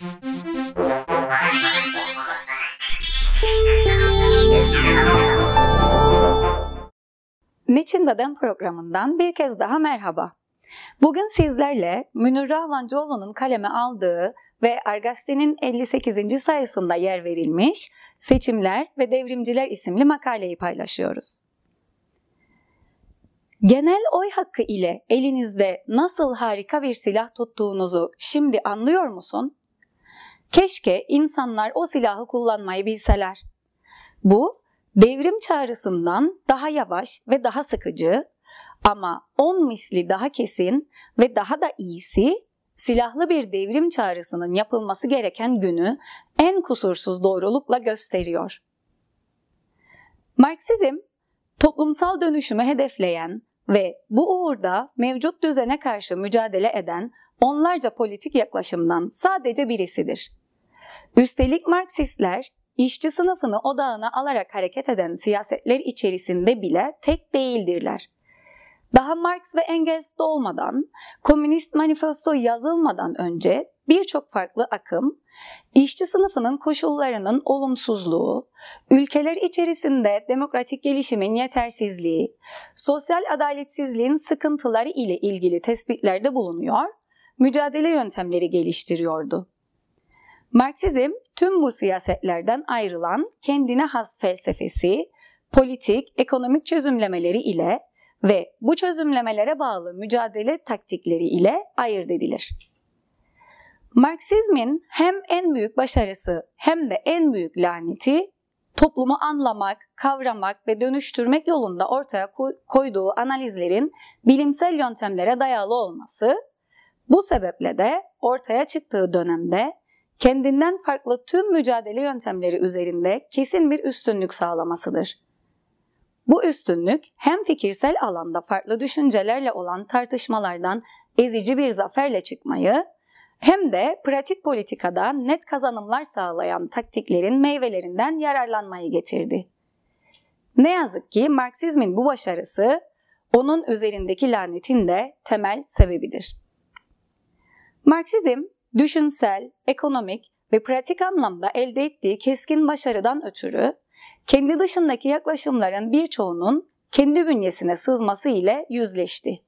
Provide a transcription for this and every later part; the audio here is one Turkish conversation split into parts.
Niçin Neden programından bir kez daha merhaba. Bugün sizlerle Münir Rahvancıoğlu'nun kaleme aldığı ve Argaste'nin 58. sayısında yer verilmiş Seçimler ve Devrimciler isimli makaleyi paylaşıyoruz. Genel oy hakkı ile elinizde nasıl harika bir silah tuttuğunuzu şimdi anlıyor musun? Keşke insanlar o silahı kullanmayı bilseler. Bu devrim çağrısından daha yavaş ve daha sıkıcı ama on misli daha kesin ve daha da iyisi silahlı bir devrim çağrısının yapılması gereken günü en kusursuz doğrulukla gösteriyor. Marksizm, toplumsal dönüşümü hedefleyen ve bu uğurda mevcut düzene karşı mücadele eden onlarca politik yaklaşımdan sadece birisidir. Üstelik Marksistler işçi sınıfını odağına alarak hareket eden siyasetler içerisinde bile tek değildirler. Daha Marx ve Engels doğmadan, Komünist Manifesto yazılmadan önce birçok farklı akım, işçi sınıfının koşullarının olumsuzluğu, ülkeler içerisinde demokratik gelişimin yetersizliği, sosyal adaletsizliğin sıkıntıları ile ilgili tespitlerde bulunuyor, mücadele yöntemleri geliştiriyordu. Marksizm tüm bu siyasetlerden ayrılan kendine has felsefesi, politik, ekonomik çözümlemeleri ile ve bu çözümlemelere bağlı mücadele taktikleri ile ayırt edilir. Marksizmin hem en büyük başarısı hem de en büyük laneti toplumu anlamak, kavramak ve dönüştürmek yolunda ortaya koyduğu analizlerin bilimsel yöntemlere dayalı olması, bu sebeple de ortaya çıktığı dönemde kendinden farklı tüm mücadele yöntemleri üzerinde kesin bir üstünlük sağlamasıdır. Bu üstünlük hem fikirsel alanda farklı düşüncelerle olan tartışmalardan ezici bir zaferle çıkmayı hem de pratik politikada net kazanımlar sağlayan taktiklerin meyvelerinden yararlanmayı getirdi. Ne yazık ki Marksizmin bu başarısı onun üzerindeki lanetin de temel sebebidir. Marksizm düşünsel, ekonomik ve pratik anlamda elde ettiği keskin başarıdan ötürü kendi dışındaki yaklaşımların birçoğunun kendi bünyesine sızması ile yüzleşti.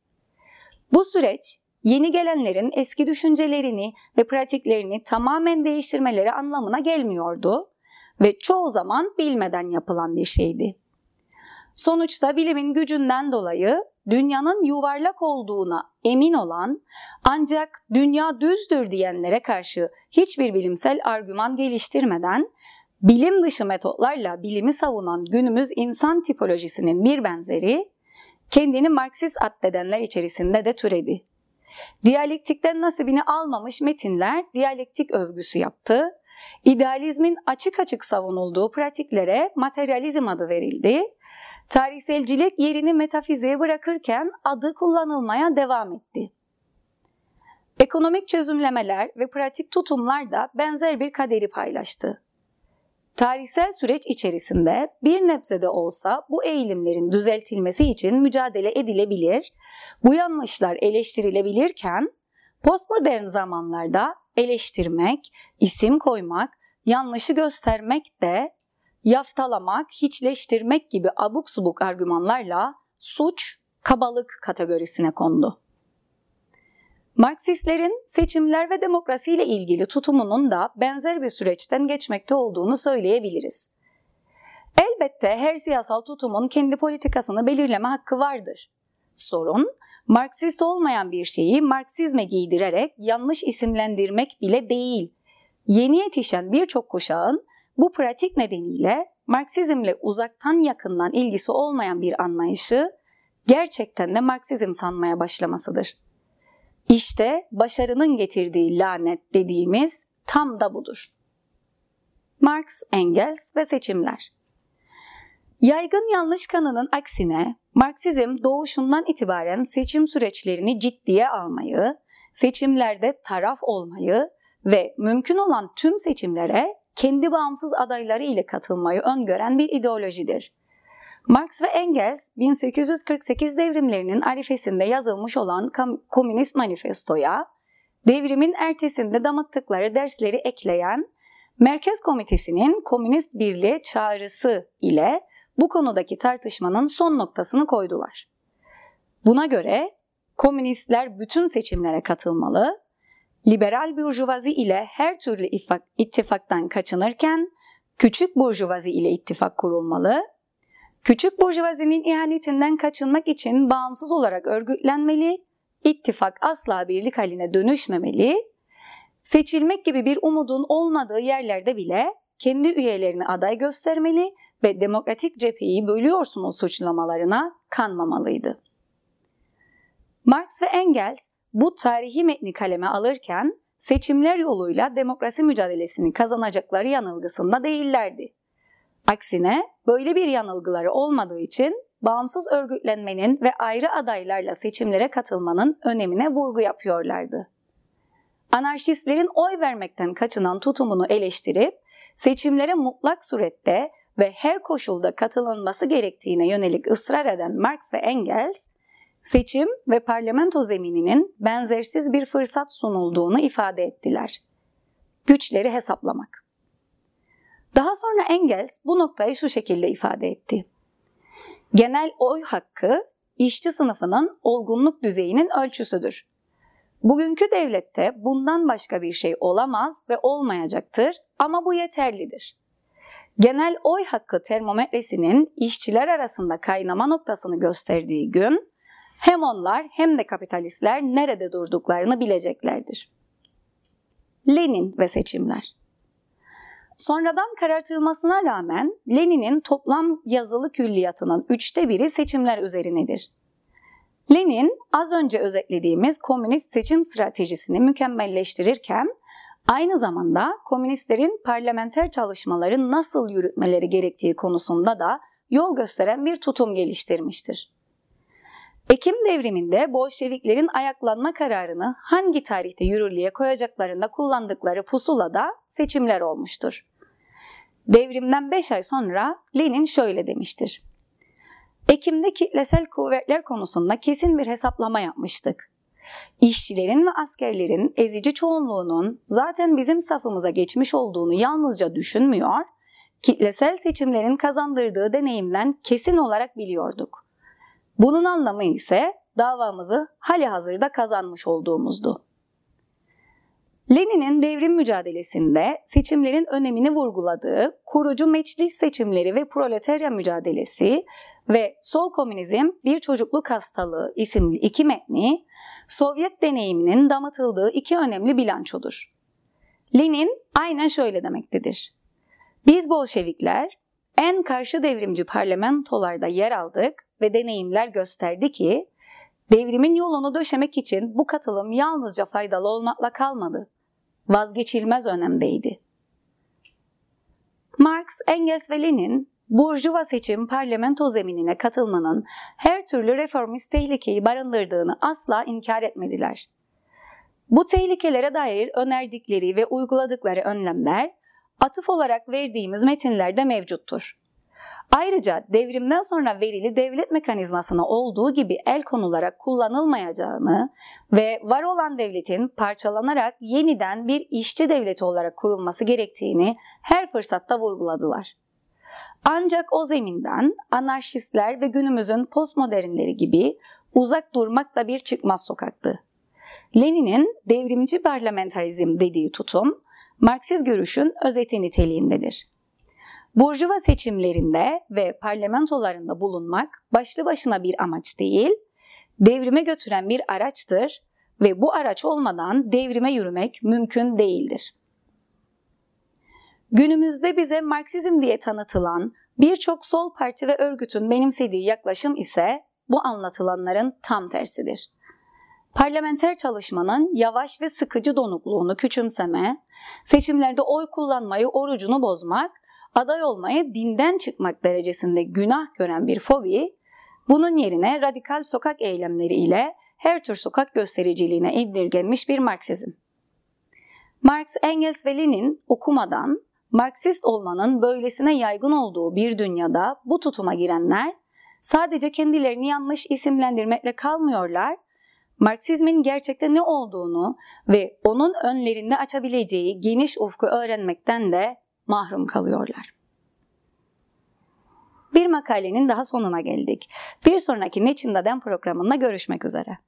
Bu süreç yeni gelenlerin eski düşüncelerini ve pratiklerini tamamen değiştirmeleri anlamına gelmiyordu ve çoğu zaman bilmeden yapılan bir şeydi. Sonuçta bilimin gücünden dolayı dünyanın yuvarlak olduğuna emin olan ancak dünya düzdür diyenlere karşı hiçbir bilimsel argüman geliştirmeden bilim dışı metotlarla bilimi savunan günümüz insan tipolojisinin bir benzeri kendini Marksist addedenler içerisinde de türedi. Diyalektikten nasibini almamış metinler diyalektik övgüsü yaptı. İdealizmin açık açık savunulduğu pratiklere materyalizm adı verildi. Tarihselcilik yerini metafiziğe bırakırken adı kullanılmaya devam etti. Ekonomik çözümlemeler ve pratik tutumlar da benzer bir kaderi paylaştı. Tarihsel süreç içerisinde bir nebze de olsa bu eğilimlerin düzeltilmesi için mücadele edilebilir, bu yanlışlar eleştirilebilirken postmodern zamanlarda eleştirmek, isim koymak, yanlışı göstermek de yaftalamak, hiçleştirmek gibi abuk subuk argümanlarla suç, kabalık kategorisine kondu. Marksistlerin seçimler ve demokrasi ile ilgili tutumunun da benzer bir süreçten geçmekte olduğunu söyleyebiliriz. Elbette her siyasal tutumun kendi politikasını belirleme hakkı vardır. Sorun, Marksist olmayan bir şeyi Marksizme giydirerek yanlış isimlendirmek bile değil. Yeni yetişen birçok kuşağın bu pratik nedeniyle Marksizmle uzaktan yakından ilgisi olmayan bir anlayışı gerçekten de Marksizm sanmaya başlamasıdır. İşte başarının getirdiği lanet dediğimiz tam da budur. Marx, Engels ve seçimler. Yaygın yanlış kanının aksine Marksizm doğuşundan itibaren seçim süreçlerini ciddiye almayı, seçimlerde taraf olmayı ve mümkün olan tüm seçimlere kendi bağımsız adayları ile katılmayı öngören bir ideolojidir. Marx ve Engels 1848 devrimlerinin arifesinde yazılmış olan Komünist Manifesto'ya devrimin ertesinde damıttıkları dersleri ekleyen Merkez Komitesi'nin Komünist Birliğe çağrısı ile bu konudaki tartışmanın son noktasını koydular. Buna göre komünistler bütün seçimlere katılmalı, liberal burjuvazi ile her türlü ittifaktan kaçınırken küçük burjuvazi ile ittifak kurulmalı, küçük burjuvazinin ihanetinden kaçınmak için bağımsız olarak örgütlenmeli, ittifak asla birlik haline dönüşmemeli, seçilmek gibi bir umudun olmadığı yerlerde bile kendi üyelerini aday göstermeli ve demokratik cepheyi bölüyorsunuz suçlamalarına kanmamalıydı. Marx ve Engels bu tarihi metni kaleme alırken seçimler yoluyla demokrasi mücadelesini kazanacakları yanılgısında değillerdi. Aksine böyle bir yanılgıları olmadığı için bağımsız örgütlenmenin ve ayrı adaylarla seçimlere katılmanın önemine vurgu yapıyorlardı. Anarşistlerin oy vermekten kaçınan tutumunu eleştirip seçimlere mutlak surette ve her koşulda katılınması gerektiğine yönelik ısrar eden Marx ve Engels, seçim ve parlamento zemininin benzersiz bir fırsat sunulduğunu ifade ettiler. Güçleri hesaplamak. Daha sonra Engels bu noktayı şu şekilde ifade etti. Genel oy hakkı işçi sınıfının olgunluk düzeyinin ölçüsüdür. Bugünkü devlette bundan başka bir şey olamaz ve olmayacaktır ama bu yeterlidir. Genel oy hakkı termometresinin işçiler arasında kaynama noktasını gösterdiği gün hem onlar hem de kapitalistler nerede durduklarını bileceklerdir. Lenin ve seçimler Sonradan karartılmasına rağmen Lenin'in toplam yazılı külliyatının üçte biri seçimler üzerinedir. Lenin az önce özetlediğimiz komünist seçim stratejisini mükemmelleştirirken aynı zamanda komünistlerin parlamenter çalışmaları nasıl yürütmeleri gerektiği konusunda da yol gösteren bir tutum geliştirmiştir. Ekim devriminde Bolşeviklerin ayaklanma kararını hangi tarihte yürürlüğe koyacaklarında kullandıkları pusulada seçimler olmuştur. Devrimden 5 ay sonra Lenin şöyle demiştir. Ekim'de kitlesel kuvvetler konusunda kesin bir hesaplama yapmıştık. İşçilerin ve askerlerin ezici çoğunluğunun zaten bizim safımıza geçmiş olduğunu yalnızca düşünmüyor, kitlesel seçimlerin kazandırdığı deneyimden kesin olarak biliyorduk. Bunun anlamı ise davamızı hali hazırda kazanmış olduğumuzdu. Lenin'in devrim mücadelesinde seçimlerin önemini vurguladığı kurucu meclis seçimleri ve proletarya mücadelesi ve Sol Komünizm Bir Çocukluk Hastalığı isimli iki metni Sovyet deneyiminin damıtıldığı iki önemli bilançodur. Lenin aynen şöyle demektedir. Biz Bolşevikler en karşı devrimci parlamentolarda yer aldık ve deneyimler gösterdi ki devrimin yolunu döşemek için bu katılım yalnızca faydalı olmakla kalmadı. Vazgeçilmez önemdeydi. Marx, Engels ve Lenin Burjuva seçim parlamento zeminine katılmanın her türlü reformist tehlikeyi barındırdığını asla inkar etmediler. Bu tehlikelere dair önerdikleri ve uyguladıkları önlemler atıf olarak verdiğimiz metinlerde mevcuttur. Ayrıca devrimden sonra verili devlet mekanizmasına olduğu gibi el konularak kullanılmayacağını ve var olan devletin parçalanarak yeniden bir işçi devleti olarak kurulması gerektiğini her fırsatta vurguladılar. Ancak o zeminden anarşistler ve günümüzün postmodernleri gibi uzak durmak da bir çıkmaz sokaktı. Lenin'in devrimci parlamentarizm dediği tutum, Marksist görüşün özeti niteliğindedir. Burjuva seçimlerinde ve parlamentolarında bulunmak başlı başına bir amaç değil, devrime götüren bir araçtır ve bu araç olmadan devrime yürümek mümkün değildir. Günümüzde bize Marksizm diye tanıtılan birçok sol parti ve örgütün benimsediği yaklaşım ise bu anlatılanların tam tersidir. Parlamenter çalışmanın yavaş ve sıkıcı donukluğunu küçümseme, seçimlerde oy kullanmayı orucunu bozmak, aday olmayı dinden çıkmak derecesinde günah gören bir fobi, bunun yerine radikal sokak eylemleri ile her tür sokak göstericiliğine indirgenmiş bir Marksizm. Marx, Engels ve Lenin okumadan Marksist olmanın böylesine yaygın olduğu bir dünyada bu tutuma girenler sadece kendilerini yanlış isimlendirmekle kalmıyorlar, Marksizmin gerçekte ne olduğunu ve onun önlerinde açabileceği geniş ufku öğrenmekten de mahrum kalıyorlar. Bir makalenin daha sonuna geldik. Bir sonraki Neçin Daden programında görüşmek üzere.